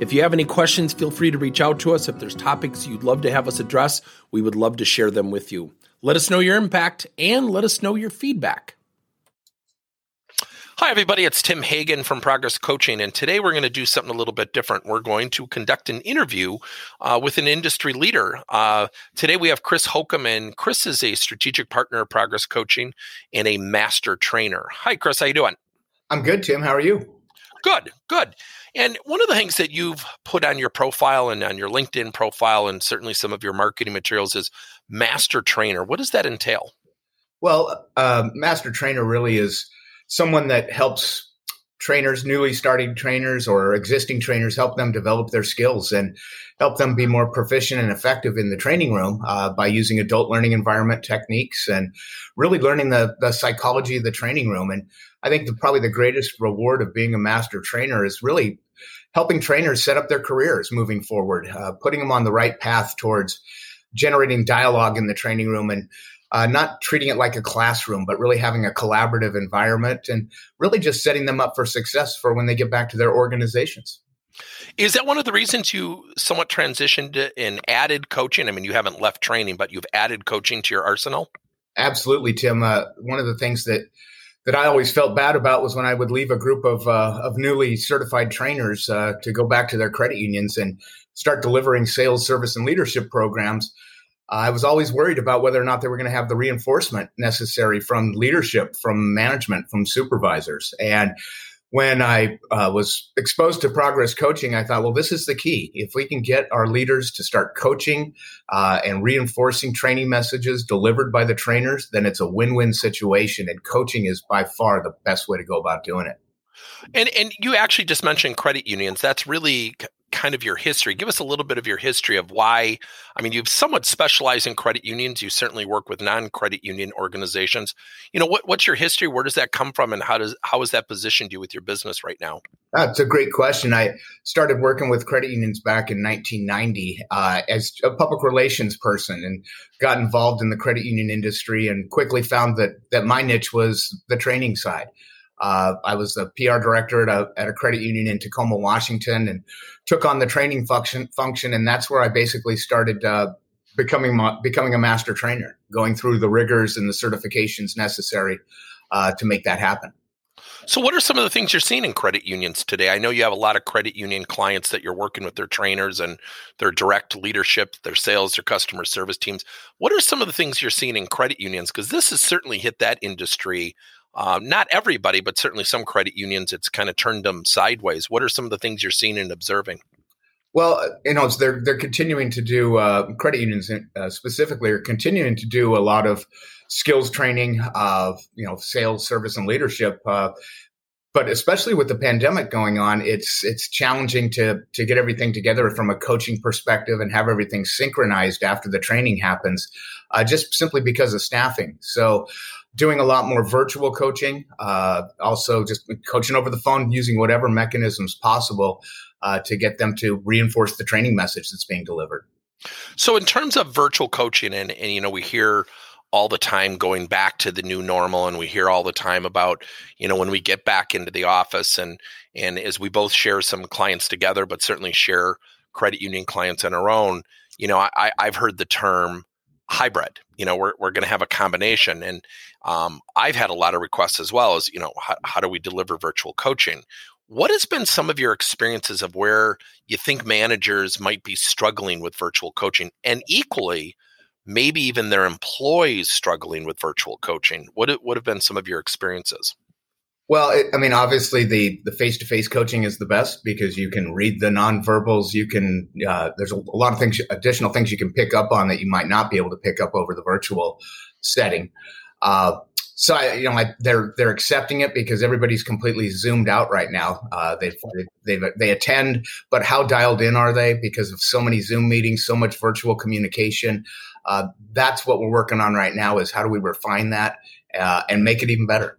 If you have any questions, feel free to reach out to us. If there's topics you'd love to have us address, we would love to share them with you. Let us know your impact and let us know your feedback. Hi, everybody. It's Tim Hagen from Progress Coaching, and today we're going to do something a little bit different. We're going to conduct an interview uh, with an industry leader. Uh, today we have Chris Holcomb, and Chris is a strategic partner of Progress Coaching and a master trainer. Hi, Chris. How you doing? I'm good, Tim. How are you? Good, good. And one of the things that you've put on your profile and on your LinkedIn profile, and certainly some of your marketing materials, is master trainer. What does that entail? Well, uh, master trainer really is someone that helps trainers, newly starting trainers or existing trainers, help them develop their skills and help them be more proficient and effective in the training room uh, by using adult learning environment techniques and really learning the, the psychology of the training room. And I think the, probably the greatest reward of being a master trainer is really helping trainers set up their careers moving forward, uh, putting them on the right path towards generating dialogue in the training room and uh, not treating it like a classroom, but really having a collaborative environment and really just setting them up for success for when they get back to their organizations. Is that one of the reasons you somewhat transitioned and added coaching? I mean, you haven't left training, but you've added coaching to your arsenal. Absolutely, Tim. Uh, one of the things that that I always felt bad about was when I would leave a group of uh, of newly certified trainers uh, to go back to their credit unions and start delivering sales, service, and leadership programs. I was always worried about whether or not they were going to have the reinforcement necessary from leadership, from management, from supervisors, and when I uh, was exposed to progress coaching, I thought, well, this is the key. If we can get our leaders to start coaching uh, and reinforcing training messages delivered by the trainers, then it's a win win situation. And coaching is by far the best way to go about doing it. And and you actually just mentioned credit unions. That's really kind of your history. Give us a little bit of your history of why. I mean, you've somewhat specialized in credit unions. You certainly work with non-credit union organizations. You know, what, what's your history? Where does that come from, and how does how has that positioned you with your business right now? That's a great question. I started working with credit unions back in 1990 uh, as a public relations person, and got involved in the credit union industry, and quickly found that that my niche was the training side. Uh, I was the PR director at a, at a credit union in Tacoma, Washington, and took on the training function. Function, and that's where I basically started uh, becoming ma- becoming a master trainer, going through the rigors and the certifications necessary uh, to make that happen. So, what are some of the things you're seeing in credit unions today? I know you have a lot of credit union clients that you're working with their trainers and their direct leadership, their sales, their customer service teams. What are some of the things you're seeing in credit unions? Because this has certainly hit that industry uh, not everybody, but certainly some credit unions, it's kind of turned them sideways. What are some of the things you're seeing and observing? Well, uh, you know, they're they're continuing to do uh, credit unions uh, specifically are continuing to do a lot of skills training of you know sales, service, and leadership. Uh, but especially with the pandemic going on, it's it's challenging to to get everything together from a coaching perspective and have everything synchronized after the training happens, uh, just simply because of staffing. So doing a lot more virtual coaching, uh, also just coaching over the phone using whatever mechanisms possible uh, to get them to reinforce the training message that's being delivered. So, in terms of virtual coaching, and, and you know, we hear all the time going back to the new normal, and we hear all the time about you know when we get back into the office, and and as we both share some clients together, but certainly share credit union clients on our own. You know, I, I've heard the term hybrid. You know, we're we're going to have a combination, and um, I've had a lot of requests as well as you know how, how do we deliver virtual coaching? What has been some of your experiences of where you think managers might be struggling with virtual coaching, and equally, maybe even their employees struggling with virtual coaching? What what have been some of your experiences? Well, it, I mean, obviously the the face to face coaching is the best because you can read the nonverbals. You can uh, there's a, a, lot of things, additional things you can pick up on that you might not be able to pick up over the virtual setting. Uh, so I, you know, I, they're they're accepting it because everybody's completely zoomed out right now. Uh, they they they attend, but how dialed in are they because of so many Zoom meetings, so much virtual communication? Uh, that's what we're working on right now. Is how do we refine that uh, and make it even better?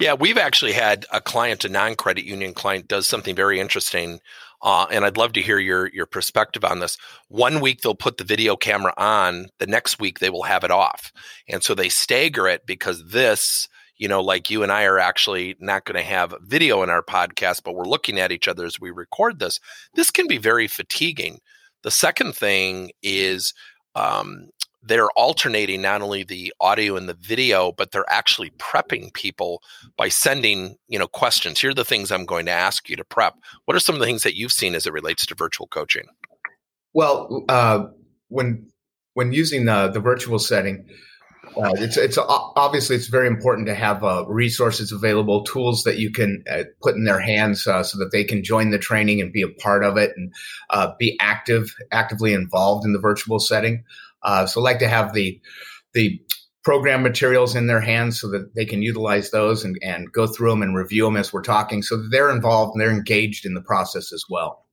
Yeah, we've actually had a client, a non-credit union client, does something very interesting, uh, and I'd love to hear your your perspective on this. One week they'll put the video camera on, the next week they will have it off, and so they stagger it because this, you know, like you and I are actually not going to have video in our podcast, but we're looking at each other as we record this. This can be very fatiguing. The second thing is um, they're alternating not only the audio and the video, but they're actually prepping people by sending, you know, questions. Here are the things I'm going to ask you to prep. What are some of the things that you've seen as it relates to virtual coaching? Well, uh, when when using the the virtual setting, uh, it's it's obviously it's very important to have uh, resources available, tools that you can uh, put in their hands uh, so that they can join the training and be a part of it and uh, be active, actively involved in the virtual setting. Uh, so, like to have the the program materials in their hands so that they can utilize those and, and go through them and review them as we're talking, so that they're involved and they're engaged in the process as well.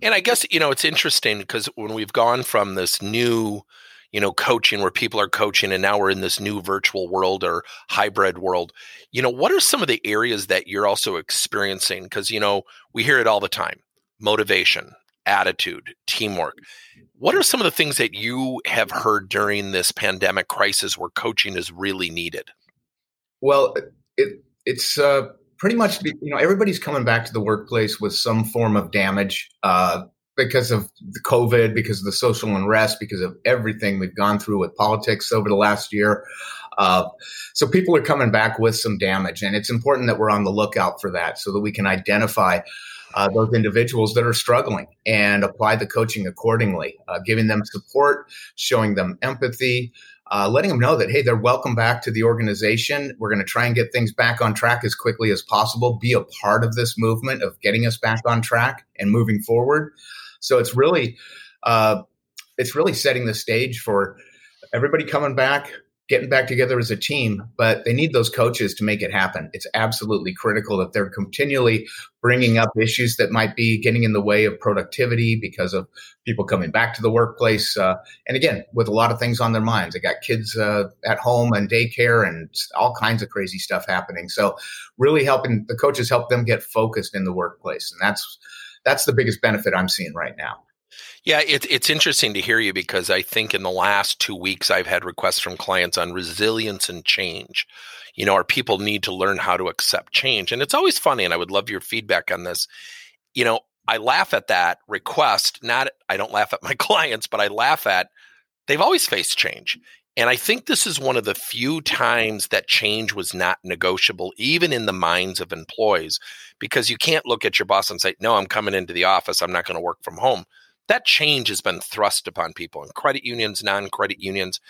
And I guess you know it's interesting because when we've gone from this new you know coaching where people are coaching and now we're in this new virtual world or hybrid world you know what are some of the areas that you're also experiencing because you know we hear it all the time motivation attitude teamwork what are some of the things that you have heard during this pandemic crisis where coaching is really needed? Well, it, it's uh, pretty much you know everybody's coming back to the workplace with some form of damage uh, because of the COVID, because of the social unrest, because of everything we've gone through with politics over the last year. Uh, so people are coming back with some damage, and it's important that we're on the lookout for that so that we can identify uh, those individuals that are struggling and apply the coaching accordingly, uh, giving them support, showing them empathy, uh, letting them know that, hey, they're welcome back to the organization. We're going to try and get things back on track as quickly as possible, be a part of this movement of getting us back on track and moving forward. So it's really, uh, it's really setting the stage for everybody coming back, getting back together as a team, but they need those coaches to make it happen. It's absolutely critical that they're continually bringing up issues that might be getting in the way of productivity because of people coming back to the workplace. Uh, and again, with a lot of things on their minds, they got kids uh, at home and daycare and all kinds of crazy stuff happening. So, really helping the coaches help them get focused in the workplace, and that's that's the biggest benefit I'm seeing right now. Yeah, it, it's interesting to hear you because I think in the last two weeks I've had requests from clients on resilience and change. You know, our people need to learn how to accept change. And it's always funny, and I would love your feedback on this. You know, I laugh at that request. Not, I don't laugh at my clients, but I laugh at they've always faced change. And I think this is one of the few times that change was not negotiable, even in the minds of employees, because you can't look at your boss and say, No, I'm coming into the office. I'm not going to work from home that change has been thrust upon people in credit unions, non credit unions.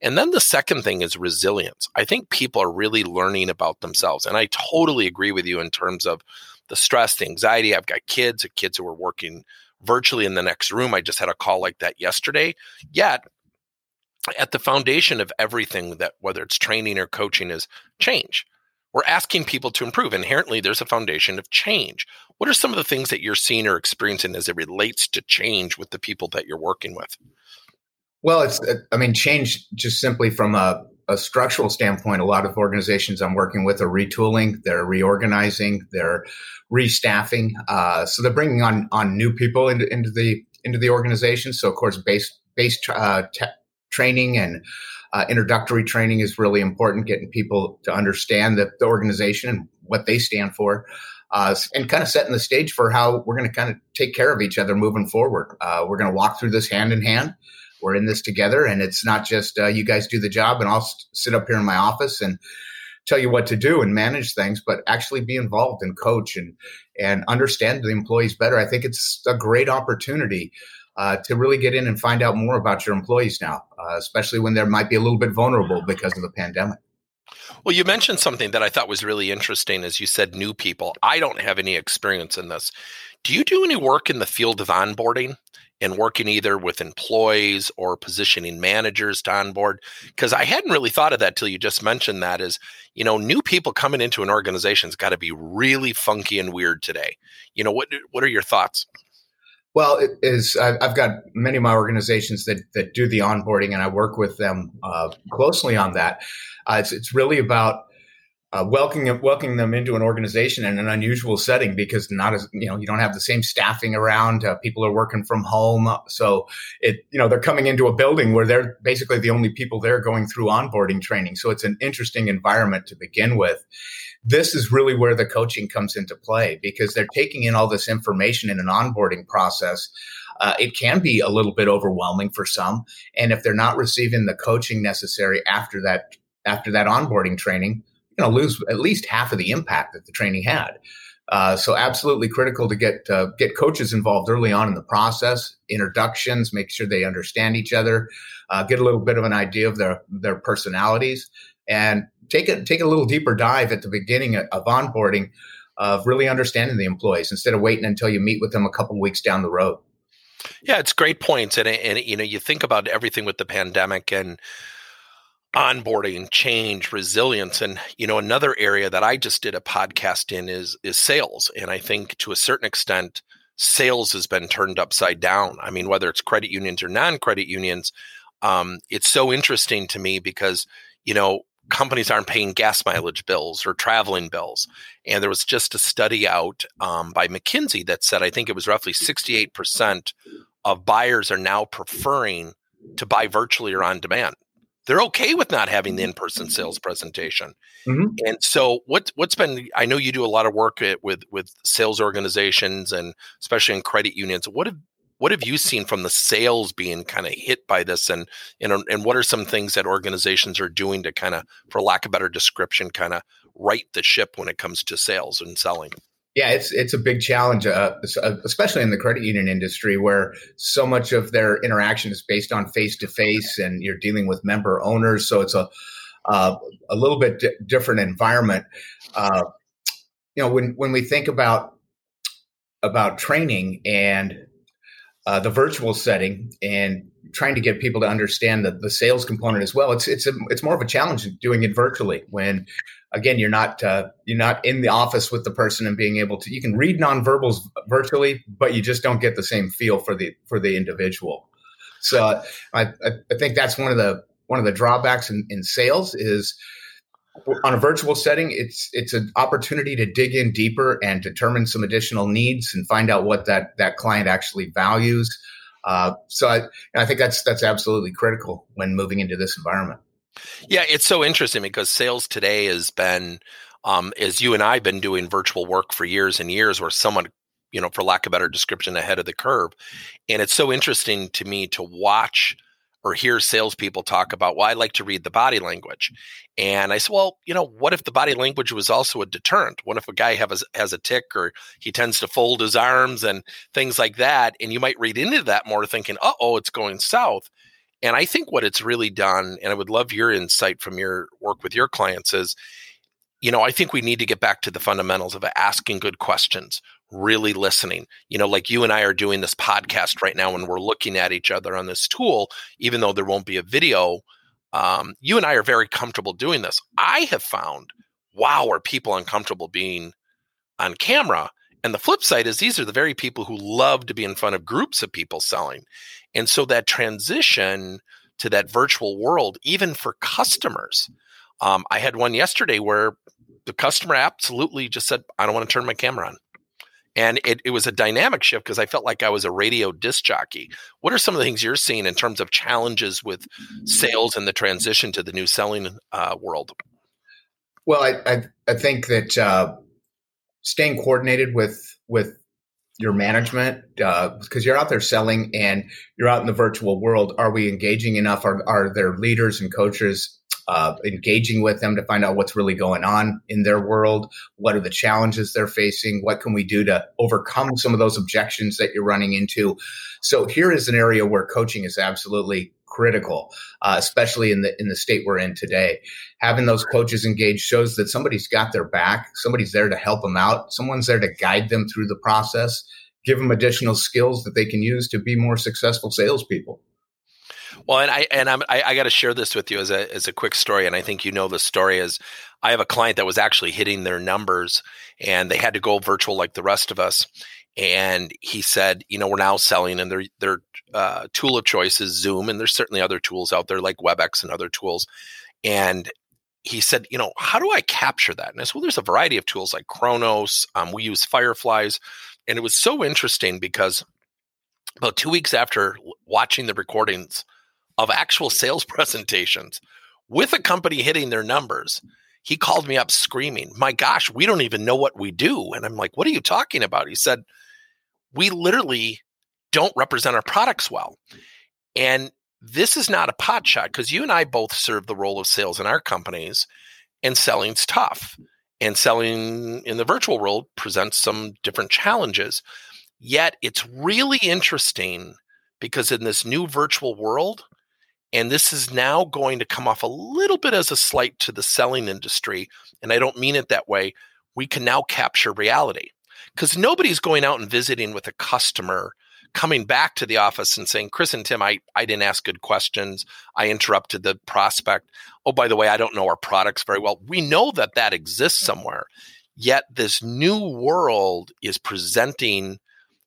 And then the second thing is resilience. I think people are really learning about themselves. And I totally agree with you in terms of the stress, the anxiety. I've got kids, kids who are working virtually in the next room. I just had a call like that yesterday. Yet, at the foundation of everything that, whether it's training or coaching, is change. We're asking people to improve. Inherently, there's a foundation of change. What are some of the things that you're seeing or experiencing as it relates to change with the people that you're working with? Well, it's, uh, I mean, change just simply from a, a structural standpoint. A lot of organizations I'm working with are retooling, they're reorganizing, they're restaffing. Uh, so they're bringing on on new people into, into the into the organization. So of course, base base uh, training and uh, introductory training is really important. Getting people to understand the, the organization and what they stand for uh, and kind of setting the stage for how we're going to kind of take care of each other moving forward. Uh, we're going to walk through this hand in hand. We're in this together, and it's not just uh, you guys do the job, and I'll st- sit up here in my office and tell you what to do and manage things, but actually be involved and coach and and understand the employees better. I think it's a great opportunity uh, to really get in and find out more about your employees now, uh, especially when they might be a little bit vulnerable because of the pandemic. Well, you mentioned something that I thought was really interesting as you said new people. I don't have any experience in this. Do you do any work in the field of onboarding? and working either with employees or positioning managers to onboard? Because I hadn't really thought of that till you just mentioned that. Is you know, new people coming into an organization's got to be really funky and weird today. You know, what what are your thoughts? Well, it is. I've got many of my organizations that that do the onboarding, and I work with them uh, closely on that. Uh, it's it's really about uh, welcoming welcoming them into an organization in an unusual setting because not as you know you don't have the same staffing around. Uh, people are working from home, so it you know they're coming into a building where they're basically the only people there going through onboarding training. So it's an interesting environment to begin with. This is really where the coaching comes into play because they're taking in all this information in an onboarding process. Uh, it can be a little bit overwhelming for some, and if they're not receiving the coaching necessary after that after that onboarding training you know lose at least half of the impact that the training had. Uh, so absolutely critical to get uh, get coaches involved early on in the process, introductions, make sure they understand each other, uh, get a little bit of an idea of their their personalities, and take a take a little deeper dive at the beginning of onboarding of really understanding the employees instead of waiting until you meet with them a couple weeks down the road. Yeah, it's great points, and and you know you think about everything with the pandemic and onboarding change resilience and you know another area that i just did a podcast in is is sales. And i think to a certain extent sales has been turned upside down. I mean whether it's credit unions or non-credit unions um, it's so interesting to me because you know companies aren't paying gas mileage bills or traveling bills. And there was just a study out um, by mckinsey that said i think it was roughly 68% of buyers are now preferring to buy virtually or on demand they're okay with not having the mm-hmm. in-person sales presentation. Mm-hmm. And so what what's been I know you do a lot of work with with sales organizations and especially in credit unions. What have what have you seen from the sales being kind of hit by this and and and what are some things that organizations are doing to kind of for lack of better description kind of right the ship when it comes to sales and selling? Yeah, it's it's a big challenge, uh, uh, especially in the credit union industry, where so much of their interaction is based on face to face, and you're dealing with member owners, so it's a uh, a little bit di- different environment. Uh, you know, when when we think about about training and uh, the virtual setting and trying to get people to understand the, the sales component as well, it's it's a, it's more of a challenge doing it virtually when again, you're not uh, you're not in the office with the person and being able to. You can read nonverbals virtually, but you just don't get the same feel for the for the individual. So I, I think that's one of the one of the drawbacks in, in sales is on a virtual setting, it's it's an opportunity to dig in deeper and determine some additional needs and find out what that that client actually values. Uh, so I, I think that's that's absolutely critical when moving into this environment. Yeah, it's so interesting because sales today has been, um, as you and I have been doing virtual work for years and years, where someone, you know, for lack of better description, ahead of the curve. And it's so interesting to me to watch or hear salespeople talk about, well, I like to read the body language. And I said, well, you know, what if the body language was also a deterrent? What if a guy have a, has a tick or he tends to fold his arms and things like that? And you might read into that more thinking, uh oh, it's going south. And I think what it's really done, and I would love your insight from your work with your clients, is you know, I think we need to get back to the fundamentals of asking good questions, really listening. You know, like you and I are doing this podcast right now and we're looking at each other on this tool, even though there won't be a video. Um, you and I are very comfortable doing this. I have found, wow, are people uncomfortable being on camera? And the flip side is these are the very people who love to be in front of groups of people selling. And so that transition to that virtual world, even for customers, um, I had one yesterday where the customer absolutely just said, I don't want to turn my camera on. And it, it was a dynamic shift because I felt like I was a radio disc jockey. What are some of the things you're seeing in terms of challenges with sales and the transition to the new selling uh, world? Well, I, I, I think that uh, staying coordinated with with your management because uh, you're out there selling and you're out in the virtual world are we engaging enough? Are, are there leaders and coaches uh, engaging with them to find out what's really going on in their world? What are the challenges they're facing? What can we do to overcome some of those objections that you're running into? So here is an area where coaching is absolutely critical, uh, especially in the in the state we're in today. Having those coaches engaged shows that somebody's got their back, somebody's there to help them out, someone's there to guide them through the process, give them additional skills that they can use to be more successful salespeople. Well, and I and I'm, I, I got to share this with you as a as a quick story, and I think you know the story. Is I have a client that was actually hitting their numbers, and they had to go virtual like the rest of us. And he said, you know, we're now selling, and their their uh, tool of choice is Zoom, and there's certainly other tools out there like WebEx and other tools. And he said, you know, how do I capture that? And I said, well, there's a variety of tools like Kronos. Um, we use Fireflies, and it was so interesting because about two weeks after watching the recordings of actual sales presentations with a company hitting their numbers, he called me up screaming, My gosh, we don't even know what we do. And I'm like, What are you talking about? He said, We literally don't represent our products well. And this is not a pot shot because you and I both serve the role of sales in our companies, and selling's tough. And selling in the virtual world presents some different challenges. Yet it's really interesting because in this new virtual world, and this is now going to come off a little bit as a slight to the selling industry. And I don't mean it that way. We can now capture reality because nobody's going out and visiting with a customer coming back to the office and saying, Chris and Tim, I, I didn't ask good questions. I interrupted the prospect. Oh, by the way, I don't know our products very well. We know that that exists somewhere. Yet this new world is presenting,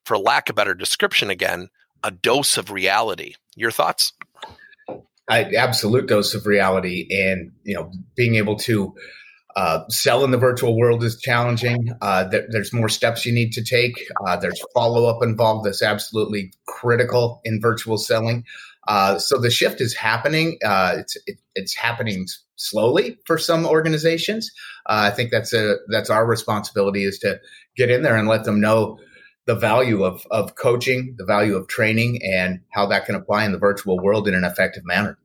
for lack of better description again, a dose of reality. Your thoughts? I, absolute dose of reality, and you know, being able to uh, sell in the virtual world is challenging. Uh, there, there's more steps you need to take. Uh, there's follow up involved that's absolutely critical in virtual selling. Uh, so the shift is happening. Uh, it's it, it's happening slowly for some organizations. Uh, I think that's a that's our responsibility is to get in there and let them know the value of, of coaching, the value of training, and how that can apply in the virtual world in an effective manner.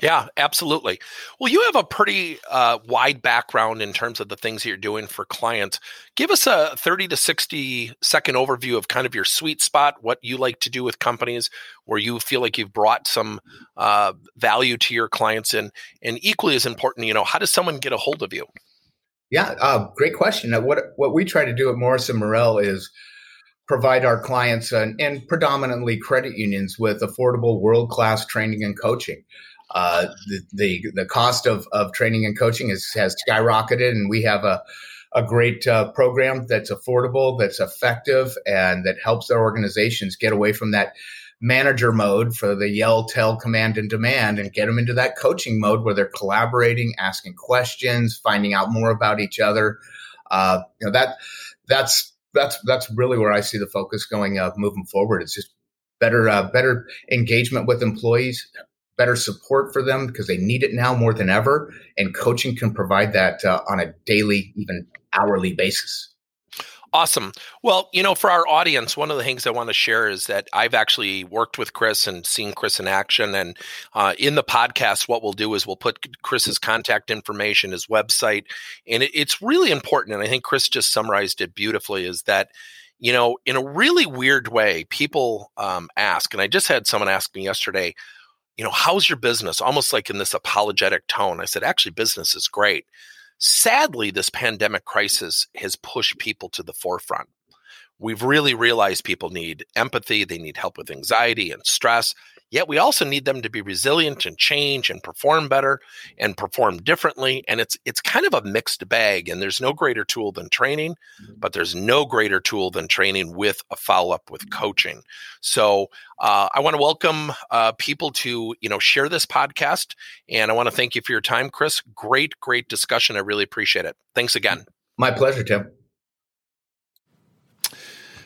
Yeah, absolutely. Well, you have a pretty uh, wide background in terms of the things that you're doing for clients. Give us a 30 to 60 second overview of kind of your sweet spot, what you like to do with companies where you feel like you've brought some uh, value to your clients. And, and equally as important, you know, how does someone get a hold of you? Yeah, uh, great question. What, what we try to do at Morrison Morrell is provide our clients and, and predominantly credit unions with affordable world class training and coaching. Uh, the, the, the cost of, of training and coaching is, has skyrocketed, and we have a a great uh, program that's affordable, that's effective, and that helps our organizations get away from that manager mode for the yell, tell, command, and demand, and get them into that coaching mode where they're collaborating, asking questions, finding out more about each other. Uh, you know that that's that's that's really where I see the focus going uh, moving forward. It's just better uh, better engagement with employees, better support for them because they need it now more than ever, and coaching can provide that uh, on a daily, even hourly basis. Awesome. Well, you know, for our audience, one of the things I want to share is that I've actually worked with Chris and seen Chris in action. And uh, in the podcast, what we'll do is we'll put Chris's contact information, his website, and it, it's really important. And I think Chris just summarized it beautifully. Is that you know, in a really weird way, people um, ask, and I just had someone ask me yesterday, you know, how's your business? Almost like in this apologetic tone. I said, actually, business is great. Sadly, this pandemic crisis has pushed people to the forefront. We've really realized people need empathy, they need help with anxiety and stress. Yet we also need them to be resilient and change and perform better and perform differently. And it's it's kind of a mixed bag. And there's no greater tool than training, mm-hmm. but there's no greater tool than training with a follow up with coaching. So uh, I want to welcome uh, people to you know share this podcast, and I want to thank you for your time, Chris. Great, great discussion. I really appreciate it. Thanks again. My pleasure, Tim.